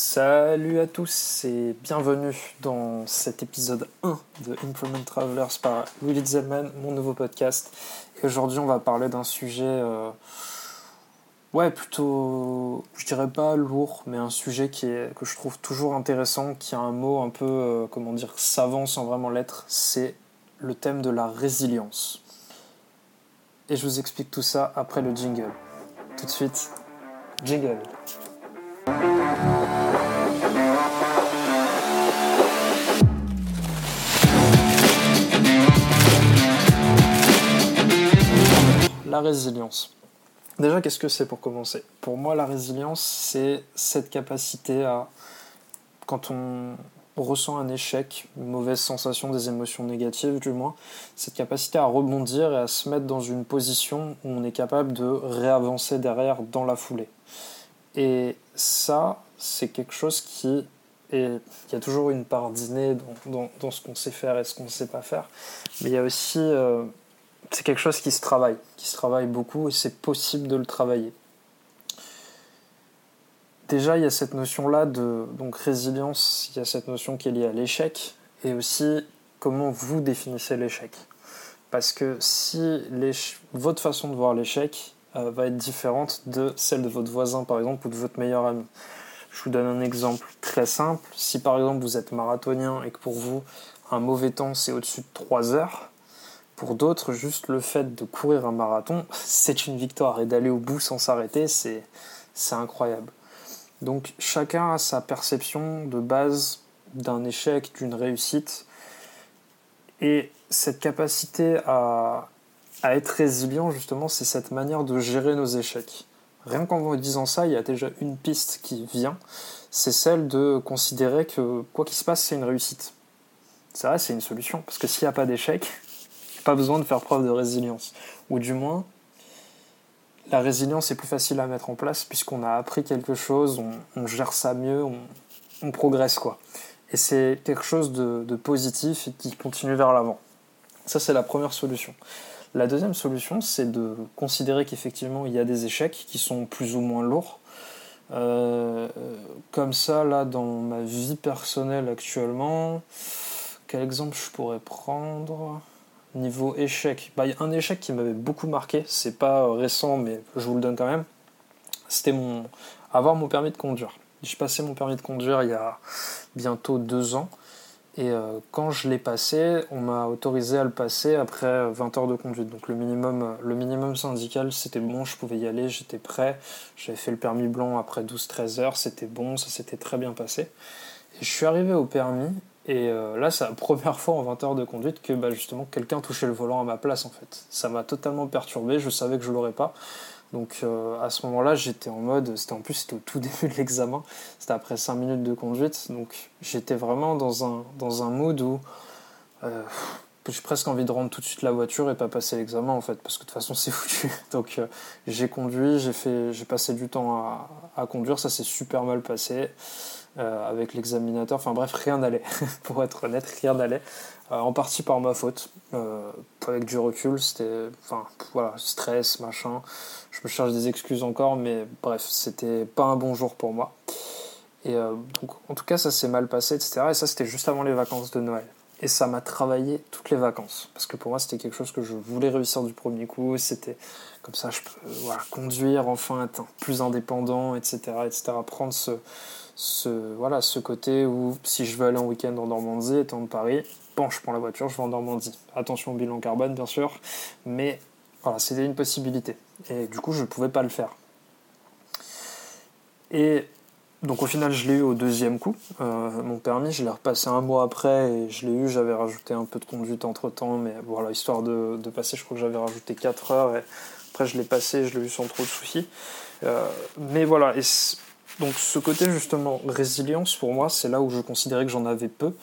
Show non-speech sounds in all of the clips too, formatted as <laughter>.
Salut à tous et bienvenue dans cet épisode 1 de Improvement Travelers par Willy Zellman, mon nouveau podcast. Aujourd'hui, on va parler d'un sujet, euh, ouais, plutôt, je dirais pas lourd, mais un sujet qui que je trouve toujours intéressant, qui a un mot un peu, euh, comment dire, savant sans vraiment l'être, c'est le thème de la résilience. Et je vous explique tout ça après le jingle. Tout de suite, jingle. La résilience. Déjà, qu'est-ce que c'est pour commencer? Pour moi, la résilience, c'est cette capacité à, quand on ressent un échec, une mauvaise sensation, des émotions négatives du moins, cette capacité à rebondir et à se mettre dans une position où on est capable de réavancer derrière dans la foulée. Et ça, c'est quelque chose qui et il y a toujours une part d'inné dans, ce qu'on sait faire et ce qu'on ne sait pas faire. Mais il y a aussi, euh, c'est quelque chose qui se travaille, qui se travaille beaucoup et c'est possible de le travailler. Déjà, il y a cette notion-là de donc résilience, il y a cette notion qui est liée à l'échec et aussi comment vous définissez l'échec. Parce que si votre façon de voir l'échec euh, va être différente de celle de votre voisin, par exemple, ou de votre meilleur ami. Je vous donne un exemple très simple. Si par exemple vous êtes marathonien et que pour vous un mauvais temps c'est au-dessus de 3 heures, pour d'autres juste le fait de courir un marathon <laughs> c'est une victoire et d'aller au bout sans s'arrêter c'est incroyable. Donc chacun a sa perception de base d'un échec, d'une réussite et cette capacité à, à être résilient justement c'est cette manière de gérer nos échecs. Rien qu'en vous disant ça, il y a déjà une piste qui vient, c'est celle de considérer que quoi qu'il se passe, c'est une réussite. Vrai, c'est une solution, parce que s'il n'y a pas d'échec, pas besoin de faire preuve de résilience. Ou du moins, la résilience est plus facile à mettre en place puisqu'on a appris quelque chose, on, gère ça mieux, on, progresse quoi. Et c'est quelque chose de, positif et qui continue vers l'avant. Ça, c'est la première solution. La deuxième solution, c'est de considérer qu'effectivement, il y a des échecs qui sont plus ou moins lourds. Euh, comme ça, là, dans ma vie personnelle actuellement, quel exemple je pourrais prendre? Niveau échec, bah, y a un échec qui m'avait beaucoup marqué, c'est pas récent, mais je vous le donne quand même. C'était mon avoir mon permis de conduire. J'ai passé mon permis de conduire il y a bientôt deux ans. Et euh, quand je l'ai passé, on m'a autorisé à le passer après 20 heures de conduite. Donc le minimum, le minimum syndical, c'était bon, je pouvais y aller, j'étais prêt. J'avais fait le permis blanc après 12-13 heures, c'était bon, ça s'était très bien passé. Et je suis arrivé au permis, et euh, là, c'est la <laughs> première fois en 20 heures de conduite que bah, justement quelqu'un touchait le volant à ma place en fait. Ça m'a totalement perturbé, je savais que je l'aurais pas. Donc euh, à ce moment-là, j'étais en mode, c'était en plus c'était au tout <laughs> début de l'examen, c'était après 5 minutes de conduite, donc j'étais vraiment dans un, dans un mood où euh, j'ai presque envie de rendre tout de suite la voiture et pas passer l'examen en fait, parce que de toute façon c'est <laughs> foutu. Donc j'ai conduit, j'ai passé du temps à, à conduire, ça s'est super mal passé. Euh, avec l'examinateur. Enfin bref, rien n'allait. <laughs> Pour être honnête, rien n'allait. Euh, en partie par ma faute. Euh, avec du recul, c'était. Enfin, voilà, stress, machin. Je me cherche des excuses encore, mais bref, c'était pas un bon jour pour moi. Et donc, en tout cas, ça s'est mal passé, etc. Et ça, c'était juste avant les vacances de Noël. Et ça m'a travaillé toutes les vacances. Parce que pour moi, c'était quelque chose que je voulais réussir du premier coup. C'était comme ça, je peux conduire, enfin être plus indépendant, etc. etc. Prendre ce, ce, voilà, ce côté où si je veux aller en week-end en Normandie, étant de Paris, bon, je prends la voiture, je vais en Normandie. Attention au bilan carbone, bien sûr, mais voilà, c'était une possibilité. Et du coup, je ne pouvais pas le faire. Et donc au final, je l'ai eu au deuxième coup. Euh, mon permis, je l'ai repassé un mois après et je l'ai eu. J'avais rajouté un peu de conduite entre temps, mais voilà, histoire de, passer, je crois que j'avais rajouté 4 heures. Et après, je l'ai passé, je l'ai eu sans trop de soucis. Euh, mais voilà, donc ce côté justement résilience, pour moi, c'est là où je considérais que j'en avais peu,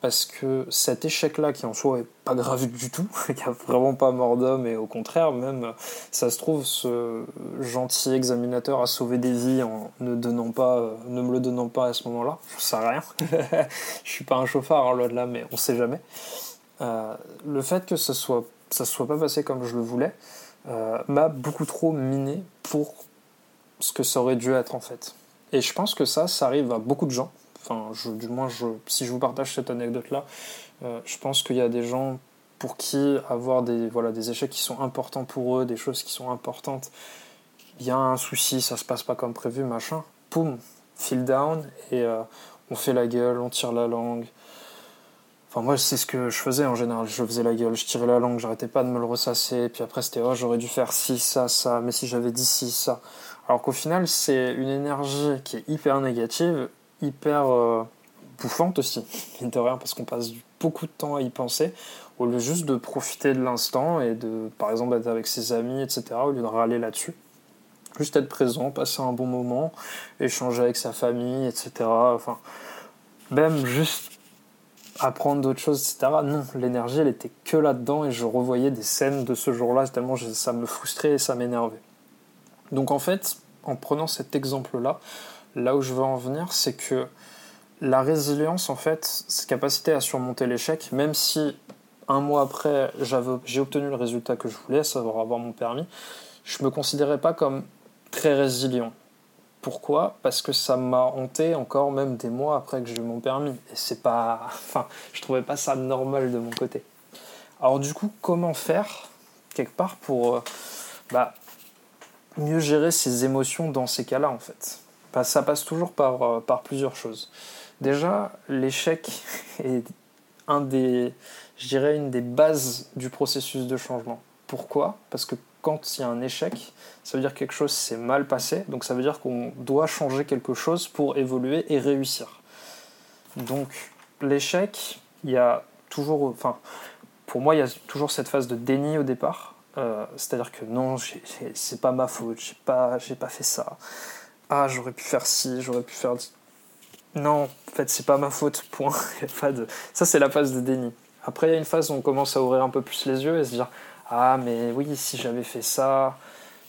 parce que cet échec-là, qui en soi est pas grave <laughs> du tout, qui a vraiment pas mort d'homme, et au contraire, même, ça se trouve, ce gentil examinateur a sauvé des vies en ne, donnant pas, ne me le donnant pas à ce moment-là, je sais rien. <laughs> je suis pas un chauffard, hein, là, mais on sait jamais. Euh, le fait que ça soit, ça soit pas passé comme je le voulais, euh, m'a beaucoup trop miné pour ce que ça aurait dû être en fait. Et je pense que ça, ça arrive à beaucoup de gens. Enfin, je, du moins, je, si je vous partage cette anecdote-là, euh, je pense qu'il y a des gens pour qui avoir des, voilà, des échecs qui sont importants pour eux, des choses qui sont importantes, il y a un souci, ça se passe pas comme prévu, machin, poum, feel down, et euh, on fait la gueule, on tire la langue. Enfin, moi, c'est ce que je faisais en général. Je faisais la gueule, je tirais la langue, j'arrêtais pas de me le ressasser. Puis après, c'était, oh, j'aurais dû faire ci, ça, ça, mais si j'avais dit ci, ça. Alors qu'au final, c'est une énergie qui est hyper négative, hyper euh, bouffante aussi, <laughs> parce qu'on passe beaucoup de temps à y penser, au lieu juste de profiter de l'instant et de, par exemple, être avec ses amis, etc., au lieu de râler là-dessus. Juste être présent, passer un bon moment, échanger avec sa famille, etc. Enfin, même juste apprendre d'autres choses, etc. Non, l'énergie, elle était que là-dedans et je revoyais des scènes de ce jour-là tellement ça me frustrait et ça m'énervait. Donc en fait, en prenant cet exemple-là, là où je veux en venir, c'est que la résilience, en fait, cette capacité à surmonter l'échec, même si un mois après j'ai obtenu le résultat que je voulais, à savoir avoir mon permis, je me considérais pas comme très résilient. Pourquoi? Parce que ça m'a hanté encore même des mois après que j'ai eu mon permis. Et c'est pas. Enfin, je trouvais pas ça normal de mon côté. Alors, du coup, comment faire, quelque part, pour euh, bah, mieux gérer ses émotions dans ces cas-là, en fait Ça passe toujours par, euh, par plusieurs choses. Déjà, l'échec <laughs> est un des, je dirais, une des bases du processus de changement. Pourquoi? Parce que quand il y a un échec, ça veut dire que quelque chose s'est mal passé, donc ça veut dire qu'on doit changer quelque chose pour évoluer et réussir. Donc l'échec, il y a toujours, enfin, pour moi, il y a toujours cette phase de déni au départ, euh, c'est-à-dire que non, c'est pas ma faute, j'ai pas, pas fait ça. Ah, j'aurais pu faire ci, j'aurais pu faire. Non, en fait, c'est pas ma faute. Point. <laughs> Ça, c'est la phase de déni. Après, il y a une phase où on commence à ouvrir un peu plus les yeux et se dire ah mais oui si j'avais fait ça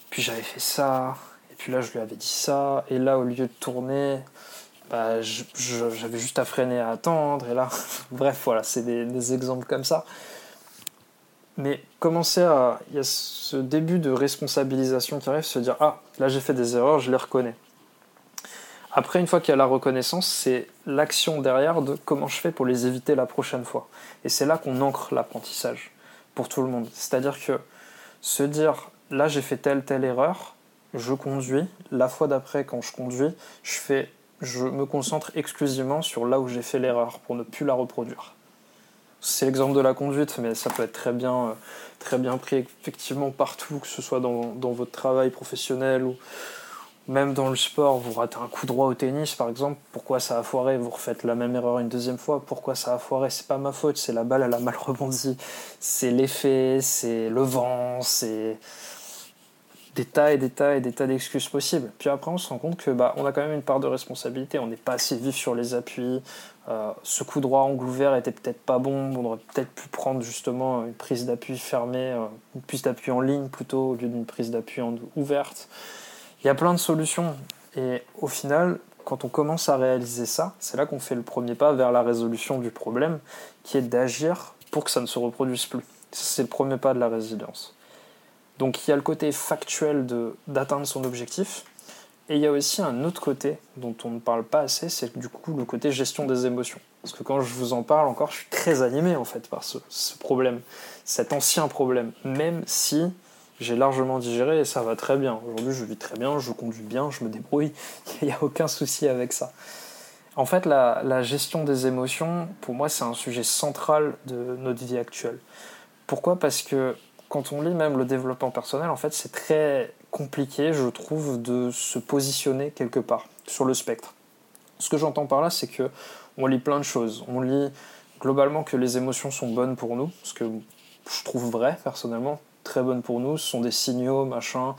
puis j'avais fait ça et puis là je lui avais dit ça et là au lieu de tourner bah, j'avais juste à freiner à attendre et là <laughs> bref voilà c'est des, exemples comme ça mais commencer à il y a ce début de responsabilisation qui arrive se dire ah là j'ai fait des erreurs je les reconnais après, une fois qu'il y a la reconnaissance, c'est l'action derrière de comment je fais pour les éviter la prochaine fois. Et c'est là qu'on ancre l'apprentissage pour tout le monde. C'est-à-dire que se dire là j'ai fait telle telle erreur, je conduis, la fois d'après quand je conduis, je fais je me concentre exclusivement sur là où j'ai fait l'erreur pour ne plus la reproduire. C'est l'exemple de la conduite, mais ça peut être très bien, euh, pris effectivement partout, que ce soit dans, dans votre travail professionnel ou, même dans le sport, vous ratez un coup droit au tennis, par exemple, pourquoi ça a foiré? Vous refaites la même erreur une deuxième fois, pourquoi ça a foiré? C'est pas ma faute, c'est la balle, elle a mal <laughs> rebondi. C'est l'effet, c'est le vent, c'est des tas et des tas et des tas d'excuses possibles. Puis après, on se rend compte que bah, on a quand même une part de responsabilité. On n'est pas assez vif sur les appuis. Euh, ce coup droit angle ouvert était peut-être pas bon. On aurait peut-être pu prendre justement une prise d'appui fermée, euh, une prise d'appui en ligne plutôt au lieu d'une prise d'appui ouverte. Il y a plein de solutions. Et au final, quand on commence à réaliser ça, c'est là qu'on fait le premier pas vers la résolution du problème, qui est d'agir pour que ça ne se reproduise plus. C'est le premier pas de la résilience. Donc il y a le côté factuel d'atteindre son objectif, et il y a aussi un autre côté dont on ne parle pas assez, c'est du coup le côté gestion des émotions. Parce que quand je vous en parle encore, je suis très animé en fait par ce problème, cet ancien problème, même si j'ai largement digéré et ça va très bien. Aujourd'hui, je vis très bien, je conduis bien, je me débrouille, <laughs> il n'y a aucun souci avec ça. En fait, la, gestion des émotions, pour moi, c'est un sujet central de notre vie actuelle. Pourquoi? Parce que quand on lit même le développement personnel, en fait, c'est très compliqué, je trouve, de se positionner quelque part sur le spectre. Ce que j'entends par là, c'est que on lit plein de choses. On lit globalement que les émotions sont bonnes pour nous, ce que je trouve vrai personnellement très bonnes pour nous. Ce sont des signaux, machin,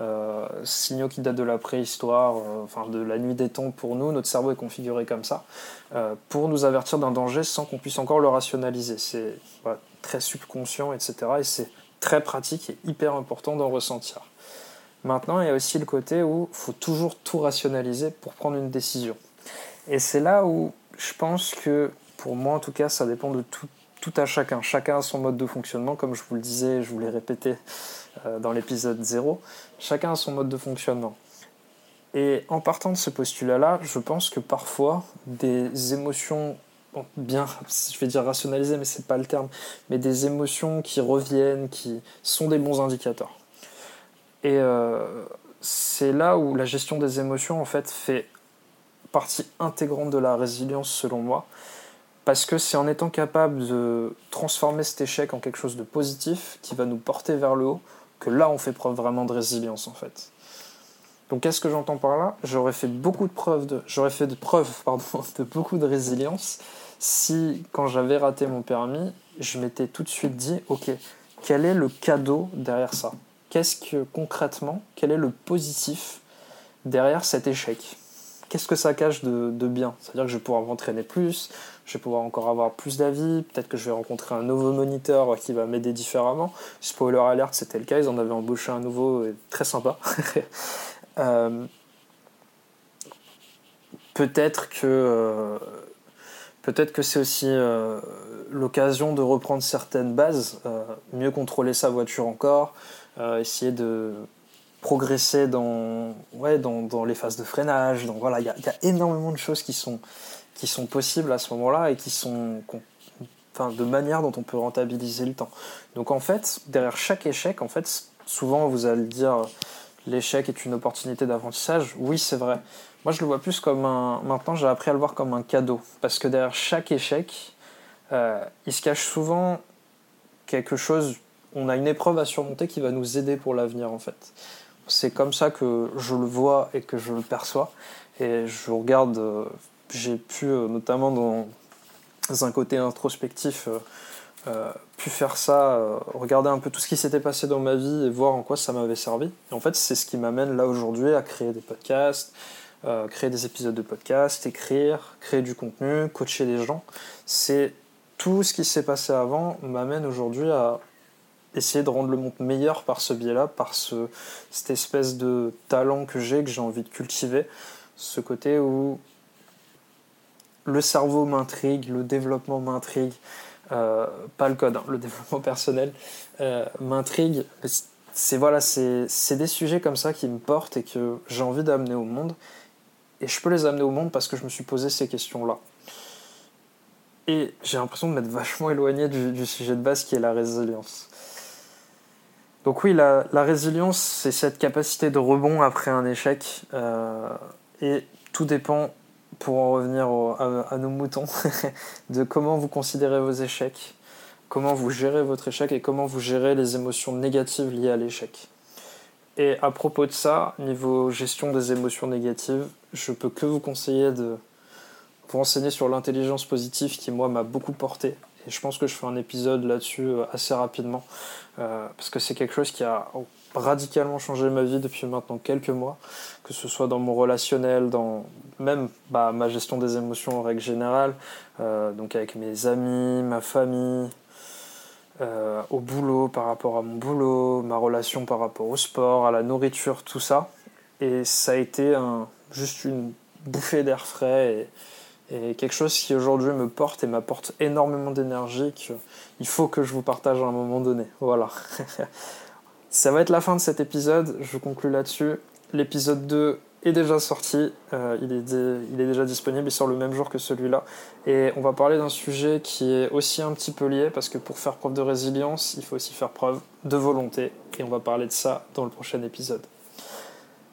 euh, signaux qui datent de la préhistoire, euh, enfin de la nuit des temps pour nous. Notre cerveau est configuré comme ça, euh, pour nous avertir d'un danger sans qu'on puisse encore le rationaliser. C'est très subconscient, etc. Et c'est très pratique et hyper important d'en ressentir. Maintenant, il y a aussi le côté où il faut toujours tout rationaliser pour prendre une décision. Et c'est là où je pense que, pour moi en tout cas, ça dépend de tout, à chacun. Chacun a son mode de fonctionnement, comme je vous le disais, je vous l'ai répété euh, dans l'épisode 0. Chacun a son mode de fonctionnement. Et en partant de ce postulat-là, je pense que parfois des émotions bien, je vais dire rationalisées, mais c'est pas le terme, mais des émotions qui reviennent, qui sont des bons indicateurs. Et euh, c'est là où la gestion des émotions en fait fait partie intégrante de la résilience selon moi, parce que c'est en étant capable de transformer cet échec en quelque chose de positif qui va nous porter vers le haut que là on fait preuve vraiment de résilience en fait. Donc qu'est-ce que j'entends par là? J'aurais fait beaucoup de preuves de, j'aurais fait de preuves <laughs> pardon, de beaucoup de résilience si quand j'avais raté mon permis, je m'étais tout de suite dit ok, quel est le cadeau derrière ça? Qu'est-ce que concrètement, quel est le positif derrière cet échec? Qu'est-ce que ça cache de, de bien? C'est-à-dire que je vais pouvoir m'entraîner plus, je vais pouvoir encore avoir plus d'avis, peut-être que je vais rencontrer un nouveau moniteur qui va m'aider différemment. Spoiler alert, c'était le cas, ils en avaient embauché un nouveau très sympa. <laughs> Euh, peut-être que euh, peut-être que c'est aussi euh, l'occasion de reprendre certaines bases, mieux contrôler sa voiture encore, essayer de progresser dans, ouais, dans, dans, les phases de freinage. Donc voilà, il y, a énormément de choses qui sont, qui sont possibles à ce moment-là et qui sont enfin, de manière dont on peut rentabiliser le temps. Donc en fait, derrière chaque échec, en fait, souvent vous allez dire l'échec est une opportunité d'apprentissage. Oui, c'est vrai. Moi, je le vois plus comme un. Maintenant, j'ai appris à le voir comme un cadeau. Parce que derrière chaque échec, euh, il se cache souvent quelque chose. On a une épreuve à surmonter qui va nous aider pour l'avenir, en fait. C'est comme ça que je le vois et que je le perçois. Et je regarde. Euh, j'ai pu, euh, notamment dans un côté introspectif, euh, pu faire ça, euh, regarder un peu tout ce qui s'était passé dans ma vie et voir en quoi ça m'avait servi. Et en fait, c'est ce qui m'amène là aujourd'hui à créer des podcasts, euh, créer des épisodes de podcasts, écrire, créer du contenu, coacher les gens. C'est tout ce qui s'est passé avant m'amène aujourd'hui à essayer de rendre le monde meilleur par ce biais-là, par ce, cette espèce de talent que j'ai, que j'ai envie de cultiver. Ce côté où le cerveau m'intrigue, le développement m'intrigue, euh, pas le code, hein, le <laughs> développement personnel, euh, m'intrigue. C'est des sujets comme ça qui me portent et que j'ai envie d'amener au monde. Et je peux les amener au monde parce que je me suis posé ces questions-là. Et j'ai l'impression de m'être vachement éloigné du, sujet de base qui est la résilience. Donc oui, la, la résilience, c'est cette capacité de rebond après un échec. Euh, et tout dépend pour en revenir à, nos moutons, <laughs> de comment vous considérez vos échecs, comment vous gérez votre échec et comment vous gérez les émotions négatives liées à l'échec. Et à propos de ça, niveau gestion des émotions négatives, je peux que vous conseiller de vous renseigner sur l'intelligence positive qui, moi, m'a beaucoup porté. Je pense que je fais un épisode là-dessus euh, assez rapidement, euh, parce que c'est quelque chose qui a radicalement changé ma vie depuis maintenant quelques mois, que ce soit dans mon relationnel, dans même bah, ma gestion des émotions en règle générale, euh, donc avec mes amis, ma famille, au boulot par rapport à mon boulot, ma relation par rapport au sport, à la nourriture, tout ça. Et ça a été juste une bouffée d'air frais et, quelque chose qui aujourd'hui me porte et m'apporte énormément d'énergie qu'il faut que je vous partage à un moment donné. Voilà. <laughs> Ça va être la fin de cet épisode, je conclue là-dessus. L'épisode 2 est déjà sorti, euh, il, est il est déjà disponible, il sort le même jour que celui-là. Et on va parler d'un sujet qui est aussi un petit peu lié, parce que pour faire preuve de résilience, il faut aussi faire preuve de volonté. Et on va parler de ça dans le prochain épisode.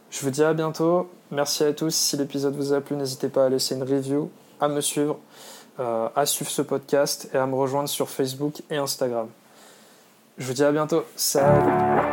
Je vous dis à bientôt, merci à tous. Si l'épisode vous a plu, n'hésitez pas à laisser une review, à me suivre, euh, à suivre ce podcast et à me rejoindre sur Facebook et Instagram. Je vous dis à bientôt. Salut